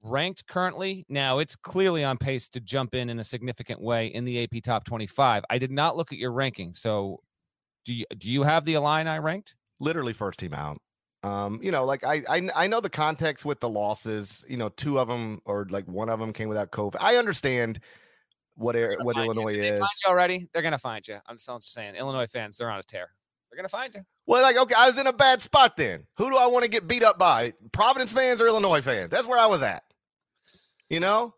ranked currently. Now it's clearly on pace to jump in in a significant way in the AP Top 25. I did not look at your ranking, so do you do you have the Illini ranked? Literally first team out. Um, you know, like I, I I know the context with the losses. You know, two of them or like one of them came without COVID. I understand what what Illinois you. is. you already? They're gonna find you. I'm just, I'm just saying, Illinois fans, they're on a tear. They're gonna find you. Well, like okay, I was in a bad spot then. Who do I want to get beat up by? Providence fans or Illinois fans? That's where I was at. You know,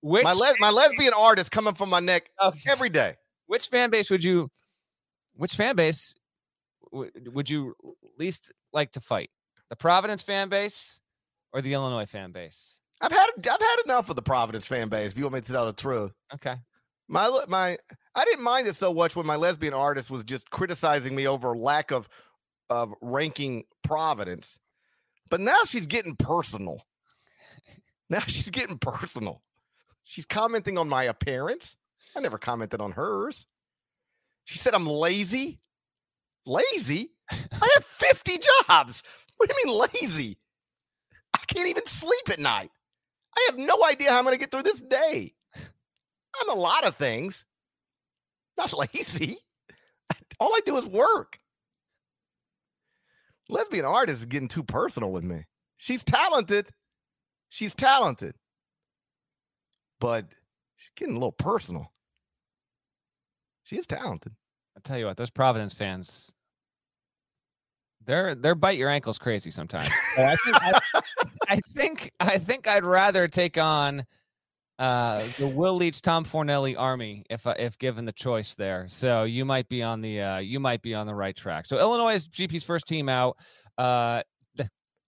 which my le- my lesbian art is coming from my neck okay. every day. Which fan base would you? Which fan base would you least like to fight? The Providence fan base or the Illinois fan base? I've had I've had enough of the Providence fan base. If you want me to tell the truth, okay. My my I didn't mind it so much when my lesbian artist was just criticizing me over lack of of ranking Providence, but now she's getting personal. Now she's getting personal. She's commenting on my appearance. I never commented on hers. She said I'm lazy. Lazy? I have 50 jobs. What do you mean lazy? I can't even sleep at night. I have no idea how I'm going to get through this day. I'm a lot of things. Not lazy. All I do is work. Lesbian artist is getting too personal with me. She's talented. She's talented. But she's getting a little personal. She is talented. I'll tell you what, those Providence fans, they're they're bite your ankles crazy sometimes. I, think, I, I, think I think I'd rather take on uh, the Will Leitch Tom Fornelli army if uh, if given the choice there. So you might be on the uh, you might be on the right track. So Illinois is GP's first team out. Uh,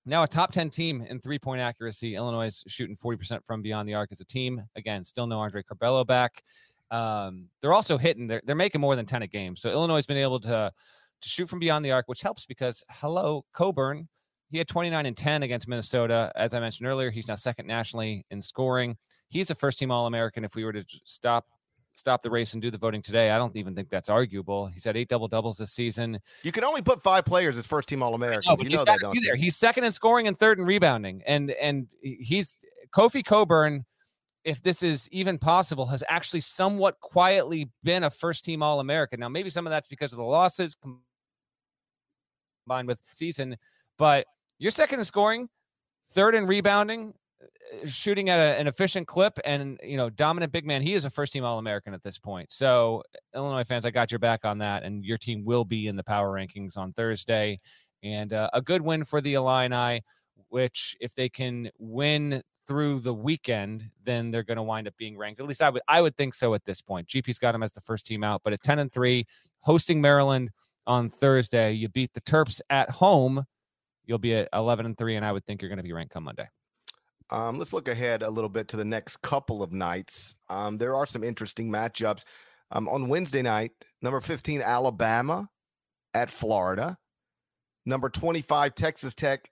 now a top 10 team in three point accuracy. Illinois is shooting 40% from beyond the arc as a team. Again, still no Andre Curbelo back. Um, they're also hitting, they're, they're making more than 10 a game. So Illinois has been able to, to shoot from beyond the arc, which helps because hello, Cockburn, He had 29 and 10 against Minnesota. As I mentioned earlier, he's now second nationally in scoring. He's a first team All American. If we were to stop stop the race and do the voting today. I don't even think that's arguable. He's had eight double doubles this season. You can only put five players as first team All American. No, you know that, don't there. He's second in scoring and third in rebounding, and and he's Kofi Cockburn. If this is even possible, has actually somewhat quietly been a first team All American. Now, maybe some of that's because of the losses combined with season, but you're second in scoring, third in rebounding, shooting at a, an efficient clip and you know dominant big man he is a first team all-american at this point. So illinois fans i got your back on that and your team will be in the power rankings on thursday. And uh, a good win for the illini which if they can win through the weekend then they're going to wind up being ranked. At least i would i would think so at this point. Gp's got them as the first team out but at 10 and 3 hosting maryland on thursday you beat the terps at home you'll be at 11 and 3 and i would think you're going to be ranked come monday um, let's look ahead a little bit to the next couple of nights. Um, there are some interesting matchups. Um, on Wednesday night, number 15, Alabama at Florida. Number 25, Texas Tech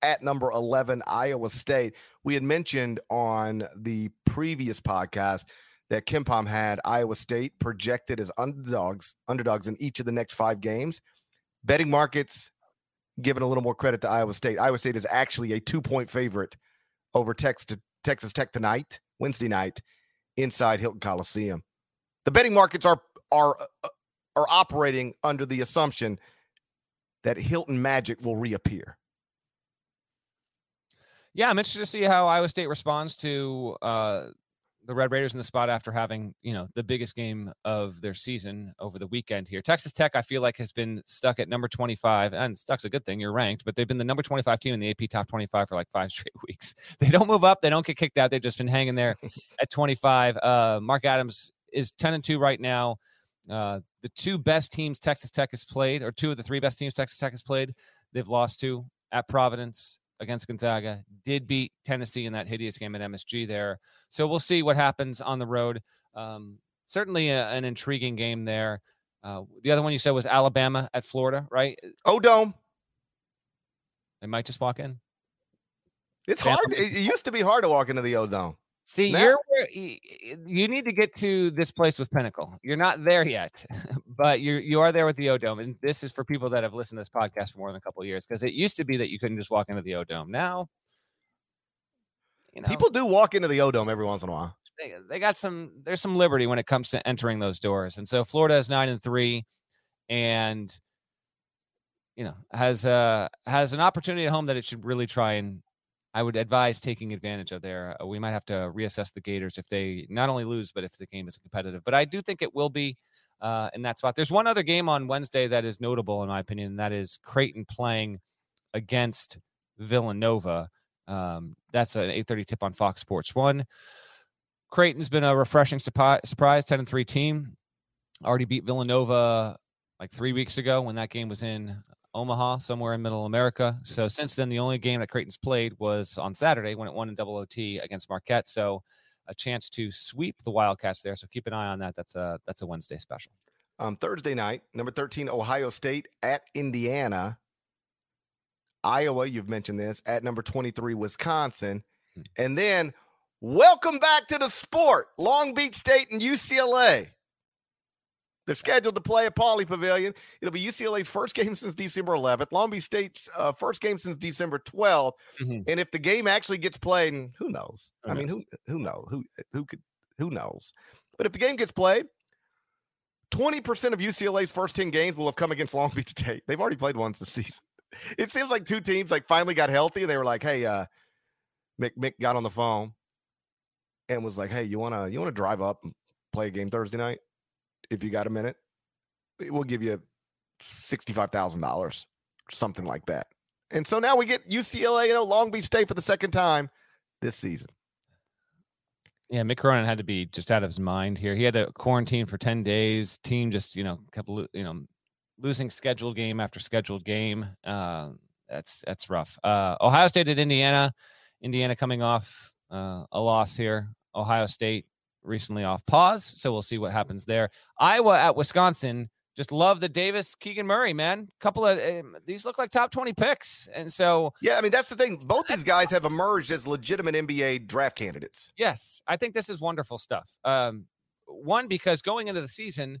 at number 11, Iowa State. We had mentioned on the previous podcast that KenPom had Iowa State projected as underdogs, underdogs in each of the next five games. Betting markets giving a little more credit to Iowa State. Iowa State is actually a two point favorite over Texas, Texas Tech tonight, Wednesday night, inside Hilton Coliseum. The betting markets are are uh, are operating under the assumption that Hilton Magic will reappear. Yeah, I'm interested to see how Iowa State responds to uh, the Red Raiders in the spot after having, you know, the biggest game of their season over the weekend here. Texas Tech, I feel like, has been stuck at number 25, and stuck's a good thing. You're ranked, but they've been the number 25 team in the AP top 25 for like five straight weeks. They don't move up, they don't get kicked out. They've just been hanging there at 25. Uh, Mark Adams is 10 and 2 right now. Uh, the two best teams Texas Tech has played, or two of the three best teams Texas Tech has played, they've lost to at Providence against Gonzaga, did beat Tennessee in that hideous game at MSG there. So we'll see what happens on the road. Um, certainly a, an intriguing game there. Uh, the other one you said was Alabama at Florida, right? O Dome. They might just walk in. It's hard. It, it used to be hard to walk into the O Dome. See, Now- you're where y- y- you need to get to this place with Pinnacle. You're not there yet, but you you are there with the O Dome, and this is for people that have listened to this podcast for more than a couple of years because it used to be that you couldn't just walk into the O Dome. Now, you know, People do walk into the O Dome every once in a while. they, they got some there's some liberty when it comes to entering those doors, and so Florida is nine and three, and you know has uh has an opportunity at home that it should really try and I would advise taking advantage of there. Uh, we might have to reassess the Gators if they not only lose, but if the game is competitive. But I do think it will be uh, in that spot. There's one other game on Wednesday that is notable, in my opinion, and that is Creighton playing against Villanova. Um, that's an 8:30 tip on Fox Sports One. Creighton's been a refreshing surprise, surprise 10 and 3 team. Already beat Villanova like three weeks ago when that game was in Omaha, somewhere in middle America. So since then, the only game that Creighton's played was on Saturday when it won in double OT against Marquette. So a chance to sweep the Wildcats there. So keep an eye on that. That's a that's a Wednesday special. Um, Thursday night, number 13, Ohio State at Indiana. Iowa, you've mentioned this, at number 23, Wisconsin. Hmm. And then welcome back to the sport, Long Beach State and UCLA. They're scheduled to play at Pauley Pavilion. It'll be UCLA's first game since December 11th, Long Beach State's uh, first game since December 12th. Mhm. And if the game actually gets played, and who knows? Who I mean, who knows? who knows? Who who could who knows? But if the game gets played, 20% of UCLA's first 10 games will have come against Long Beach State. They've already played once this season. It seems like two teams like finally got healthy and they were like, "Hey, uh Mick Mick got on the phone and was like, "Hey, you want to you want to drive up and play a game Thursday night if you got a minute? We'll give you $65,000 something like that." And so now we get UCLA, you know, Long Beach State for the second time this season. Yeah, Mick Cronin had to be just out of his mind here. He had to quarantine for 10 days. Team just, you know, kept, lo- you know, losing scheduled game after scheduled game. Uh, that's that's rough. Uh, Ohio State at Indiana. Indiana coming off uh, a loss here. Ohio State recently off pause, so we'll see what happens there. Iowa at Wisconsin. Just love the Davis Keegan Murray man. Couple of um, these look like top 20 picks, and so Yeah, I mean that's the thing. Both these guys have emerged as legitimate NBA draft candidates. Yes, I think this is wonderful stuff. Um, one because going into the season,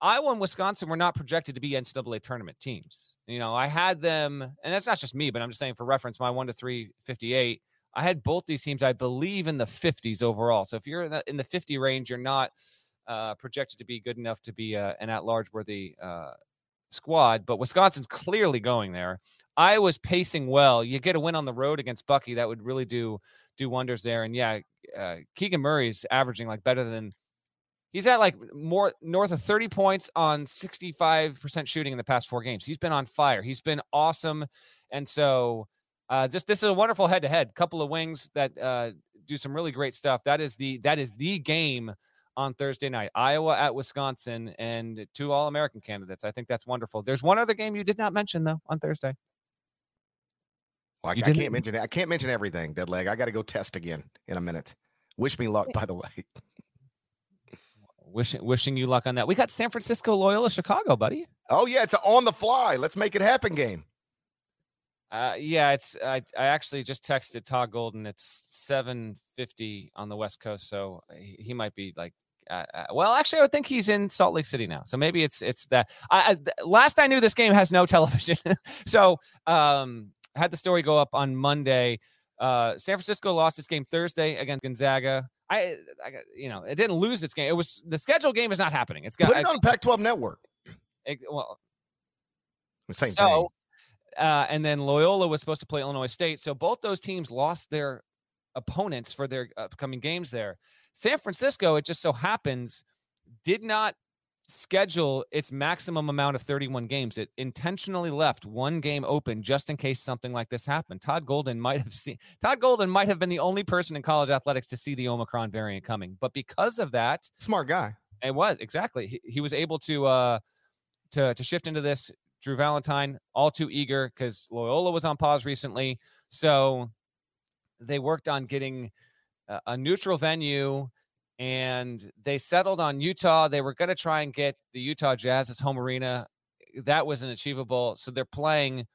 Iowa and Wisconsin were not projected to be NCAA tournament teams. You know, I had them, and that's not just me, but I'm just saying for reference, my one to three fifty eight. I had both these teams, I believe, in the 50s overall. So if you're in the, in the 50 range, you're not uh, projected to be good enough to be uh, an at-large worthy uh, squad. But Wisconsin's clearly going there. Iowa's pacing well. You get a win on the road against Bucky, that would really do do wonders there. And yeah, uh, Keegan Murray's averaging like better than he's at like more north of 30 points on 65% shooting in the past four games. He's been on fire. He's been awesome. And so uh just this is a wonderful head to head. Couple of wings that uh do some really great stuff. That is the that is the game on Thursday night. Iowa at Wisconsin and two all American candidates. I think that's wonderful. There's one other game you did not mention though on Thursday. Well, I, You I can't mention it. I can't mention everything, dead leg. I got to go test again in a minute. Wish me luck, by the way. Wishing wishing you luck on that. We got San Francisco Loyola Chicago, buddy. Oh yeah, it's an on the fly. Let's make it happen game. Uh, yeah, it's I, I actually just texted Todd Golden. It's seven fifty on the West Coast, so he, he might be like. Uh, uh, well, actually, I would think he's in Salt Lake City now, so maybe it's it's that. I, I th- last I knew, this game has no television, so um, had the story go up on Monday. Uh, San Francisco lost its game Thursday against Gonzaga. I, I, you know, it didn't lose its game. It was the scheduled game is not happening. It's got Put it on Pac-12 Network. it- well, Same so, thing. Uh, and then Loyola was supposed to play Illinois State. So both those teams lost their opponents for their upcoming games there. San Francisco, it just so happens, did not schedule its maximum amount of 31 games. It intentionally left one game open just in case something like this happened. Todd Golden might have seen Todd Golden might have been the only person in college athletics to see the Omicron variant coming. But because of that, Smart guy. it was exactly. He, he was able to uh to to shift into this Drew Valentine, all too eager because Loyola was on pause recently. So they worked on getting a, neutral venue and they settled on Utah. They were going to try and get the Utah Jazz's home arena. That wasn't achievable. So they're playing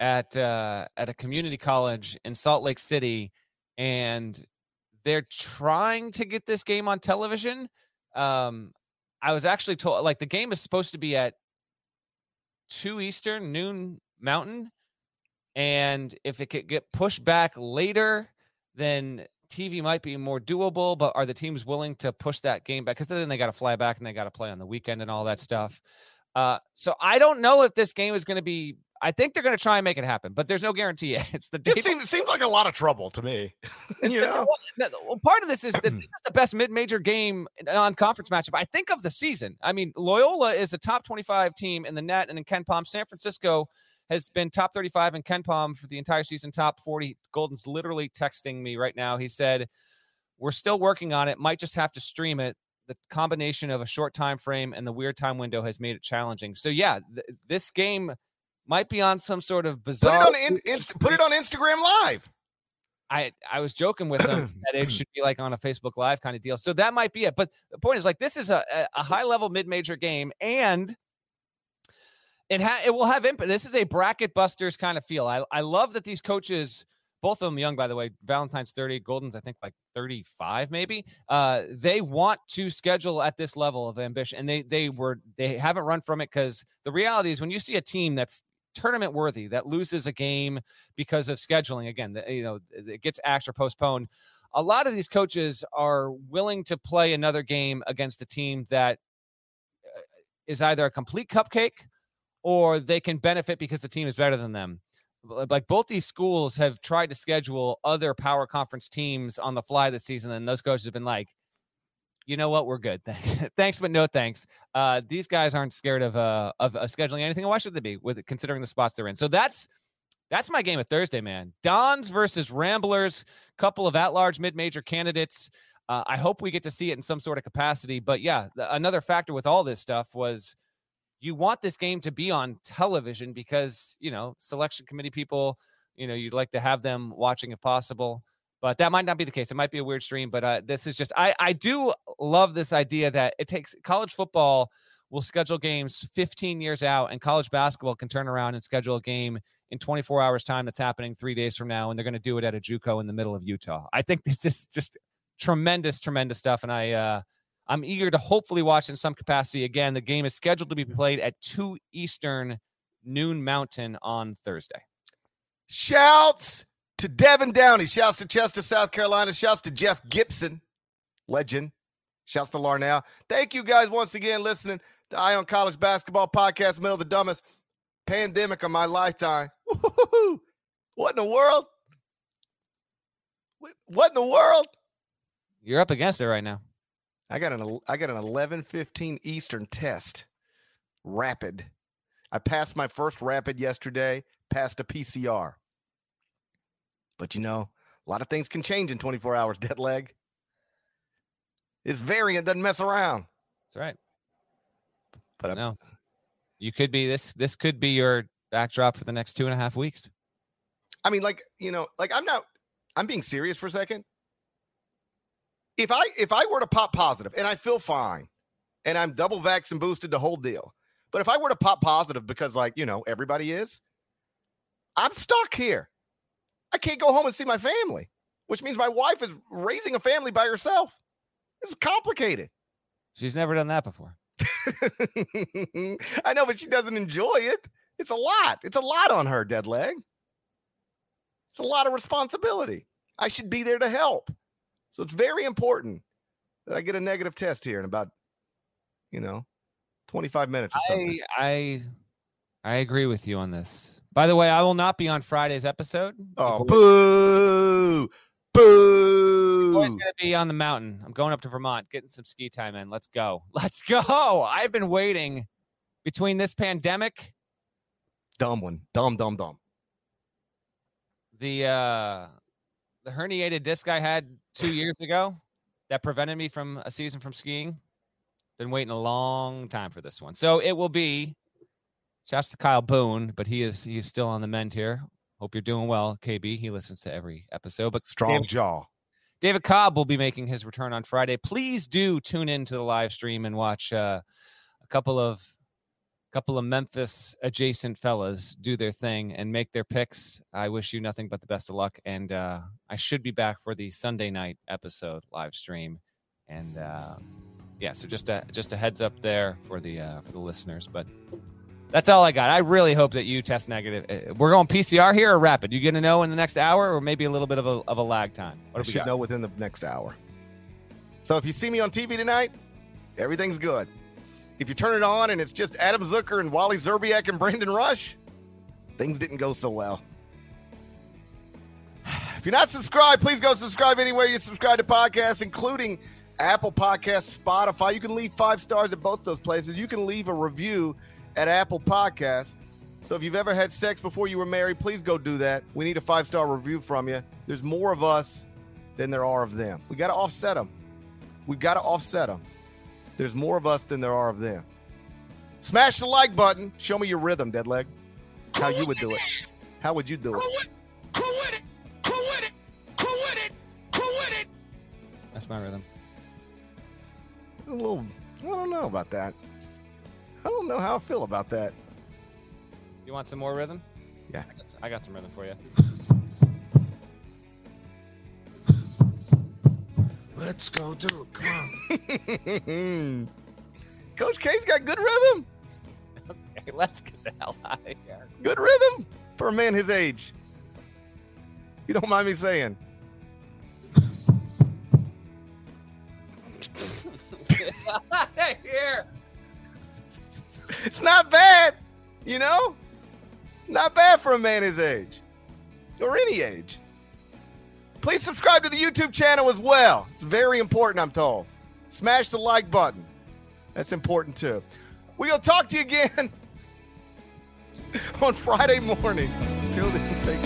at uh, at a community college in Salt Lake City, and they're trying to get this game on television. Um, I was actually told like the game is supposed to be at two Eastern, noon Mountain, and if it could get pushed back later, then TV might be more doable. But are the teams willing to push that game back? Because then they got to fly back and they got to play on the weekend and all that stuff. Uh, so I don't know if this game is going to be I think they're going to try and make it happen, but there's no guarantee yet. It's the it seems, it seems like a lot of trouble to me. you know, well, part of this is that this is the best mid-major game non-conference matchup I think of the season. I mean, Loyola is a top 25 team in the net and in KenPom. San Francisco has been top 35 in KenPom for the entire season, top 40. Golden's literally texting me right now. He said, "We're still working on it. Might just have to stream it." The combination of a short time frame and the weird time window has made it challenging. So yeah, th- this game might be on some sort of bizarre. Put it on, in, inst- put it on Instagram Live. I I was joking with them that it should be like on a Facebook Live kind of deal. So that might be it. But the point is, like, this is a, a high level mid major game, and it ha- it will have impact. This is a bracket busters kind of feel. I I love that these coaches. Both of them young, by the way. Valentine's 30, Golden's, I think, like 35, maybe. Uh, they want to schedule at this level of ambition, and they they were they haven't run from it because the reality is when you see a team that's tournament worthy that loses a game because of scheduling again the, you know it gets axed or postponed. A lot of these coaches are willing to play another game against a team that uh, either a complete cupcake or they can benefit because the team is better than them. Like both these schools have tried to schedule other power conference teams on the fly this season and those coaches have been like you know what? We're good. Thanks, thanks, but no thanks. Uh, these guys aren't scared of uh of uh, scheduling anything. Why should they be with considering the spots they're in? So that's that's my game of Thursday, man. Dons versus Ramblers, couple of at-large mid-major candidates. Uh, I hope we get to see it in some sort of capacity. But yeah, th- another factor with all this stuff was you want this game to be on television because you know selection committee people, you know, you'd like to have them watching if possible but that might not be the case. It might be a weird stream, but uh, this is just I I do love this idea that it takes college football will schedule games 15 years out, and college basketball can turn around and schedule a game in 24 hours time that's happening three days from now, and they're going to do it at a JUCO in the middle of Utah. I think this is just tremendous, tremendous stuff, and I uh, I'm eager to hopefully watch in some capacity. Again, the game is scheduled to be played at two Eastern, noon Mountain on Thursday. Shouts to Devin Downey. Shouts to Chester, South Carolina. Shouts to Jeff Gibson, legend. Shouts to Larnell. Thank you guys once again listening to Eye on College Basketball Podcast, Middle of the Dumbest Pandemic of my lifetime. Woo-hoo-hoo. What in the world? What in the world? You're up against it right now. I got an I got an 11:15 Eastern test. Rapid. I passed my first rapid yesterday, passed a PCR. But you know, a lot of things can change in 24 hours, dead leg. This variant doesn't mess around. That's right. But I know you could be this. This could be your backdrop for the next two and a half weeks. I mean, like you know, like I'm not. I'm being serious for a second. If I if I were to pop positive and I feel fine, and I'm double vax and boosted the whole deal, but if I were to pop positive because like you know everybody is, I'm stuck here. I can't go home and see my family, which means my wife is raising a family by herself. It's complicated. She's never done that before. I know, but she doesn't enjoy it. It's a lot. It's a lot on her, dead leg. It's a lot of responsibility. I should be there to help. So it's very important that I get a negative test here in about, you know, 25 minutes or something. I I, I agree with you on this. By the way, I will not be on Friday's episode. Oh, boo! Boo! Always going to be on the mountain. I'm going up to Vermont, getting some ski time in. Let's go. Let's go. I've been waiting between this pandemic. Dumb one. Dumb, dumb, dumb. The uh the herniated disc I had two years ago that prevented me from a season from skiing. Been waiting a long time for this one. So it will be Shouts to Kyle Boone, but he is he's still on the mend here. Hope you're doing well, KB. He listens to every episode. But Strong jaw. David Cobb will be making his return on Friday. Please do tune in to the live stream and watch uh, a couple of couple of Memphis adjacent fellas do their thing and make their picks. I wish you nothing but the best of luck. And uh, I should be back for the Sunday night episode live stream. And uh, yeah, so just a just a heads up there for the uh, for the listeners. But that's all I got. I really hope that you test negative. Uh, We're going PCR here or rapid? You gonna know in the next hour or maybe a little bit of a of a lag time? What we should got? know within the next hour. So if you see me on TV tonight, everything's good. If you turn it on and it's just Adam Zucker and Wally Szczerbiak and Brandon Rush, things didn't go so well. If you're not subscribed, please go subscribe anywhere you subscribe to podcasts, including Apple Podcasts, Spotify. You can leave five stars at both those places. You can leave a review at Apple Podcasts. So if you've ever had sex before you were married, please go do that. We need a five star review from you. There's more of us than there are of them. We got to offset them. We've got to offset them. There's more of us than there are of them. Smash the like button. Show me your rhythm, Deadleg. How you would do it. How would you do it? That's my rhythm. A little, I don't know about that. I don't know how I feel about that. You want some more rhythm? Yeah. I got, s- I got some rhythm for you. Let's go do it. Come on. Coach K's got good rhythm. Okay, let's get the hell out of here. Good rhythm for a man his age. You don't mind me saying. here. It's not bad, you know? Not bad for a man his age or any age. Please subscribe to the YouTube channel as well. It's very important, I'm told. Smash the like button. That's important too. Going to talk to you again on Friday morning. Until then, take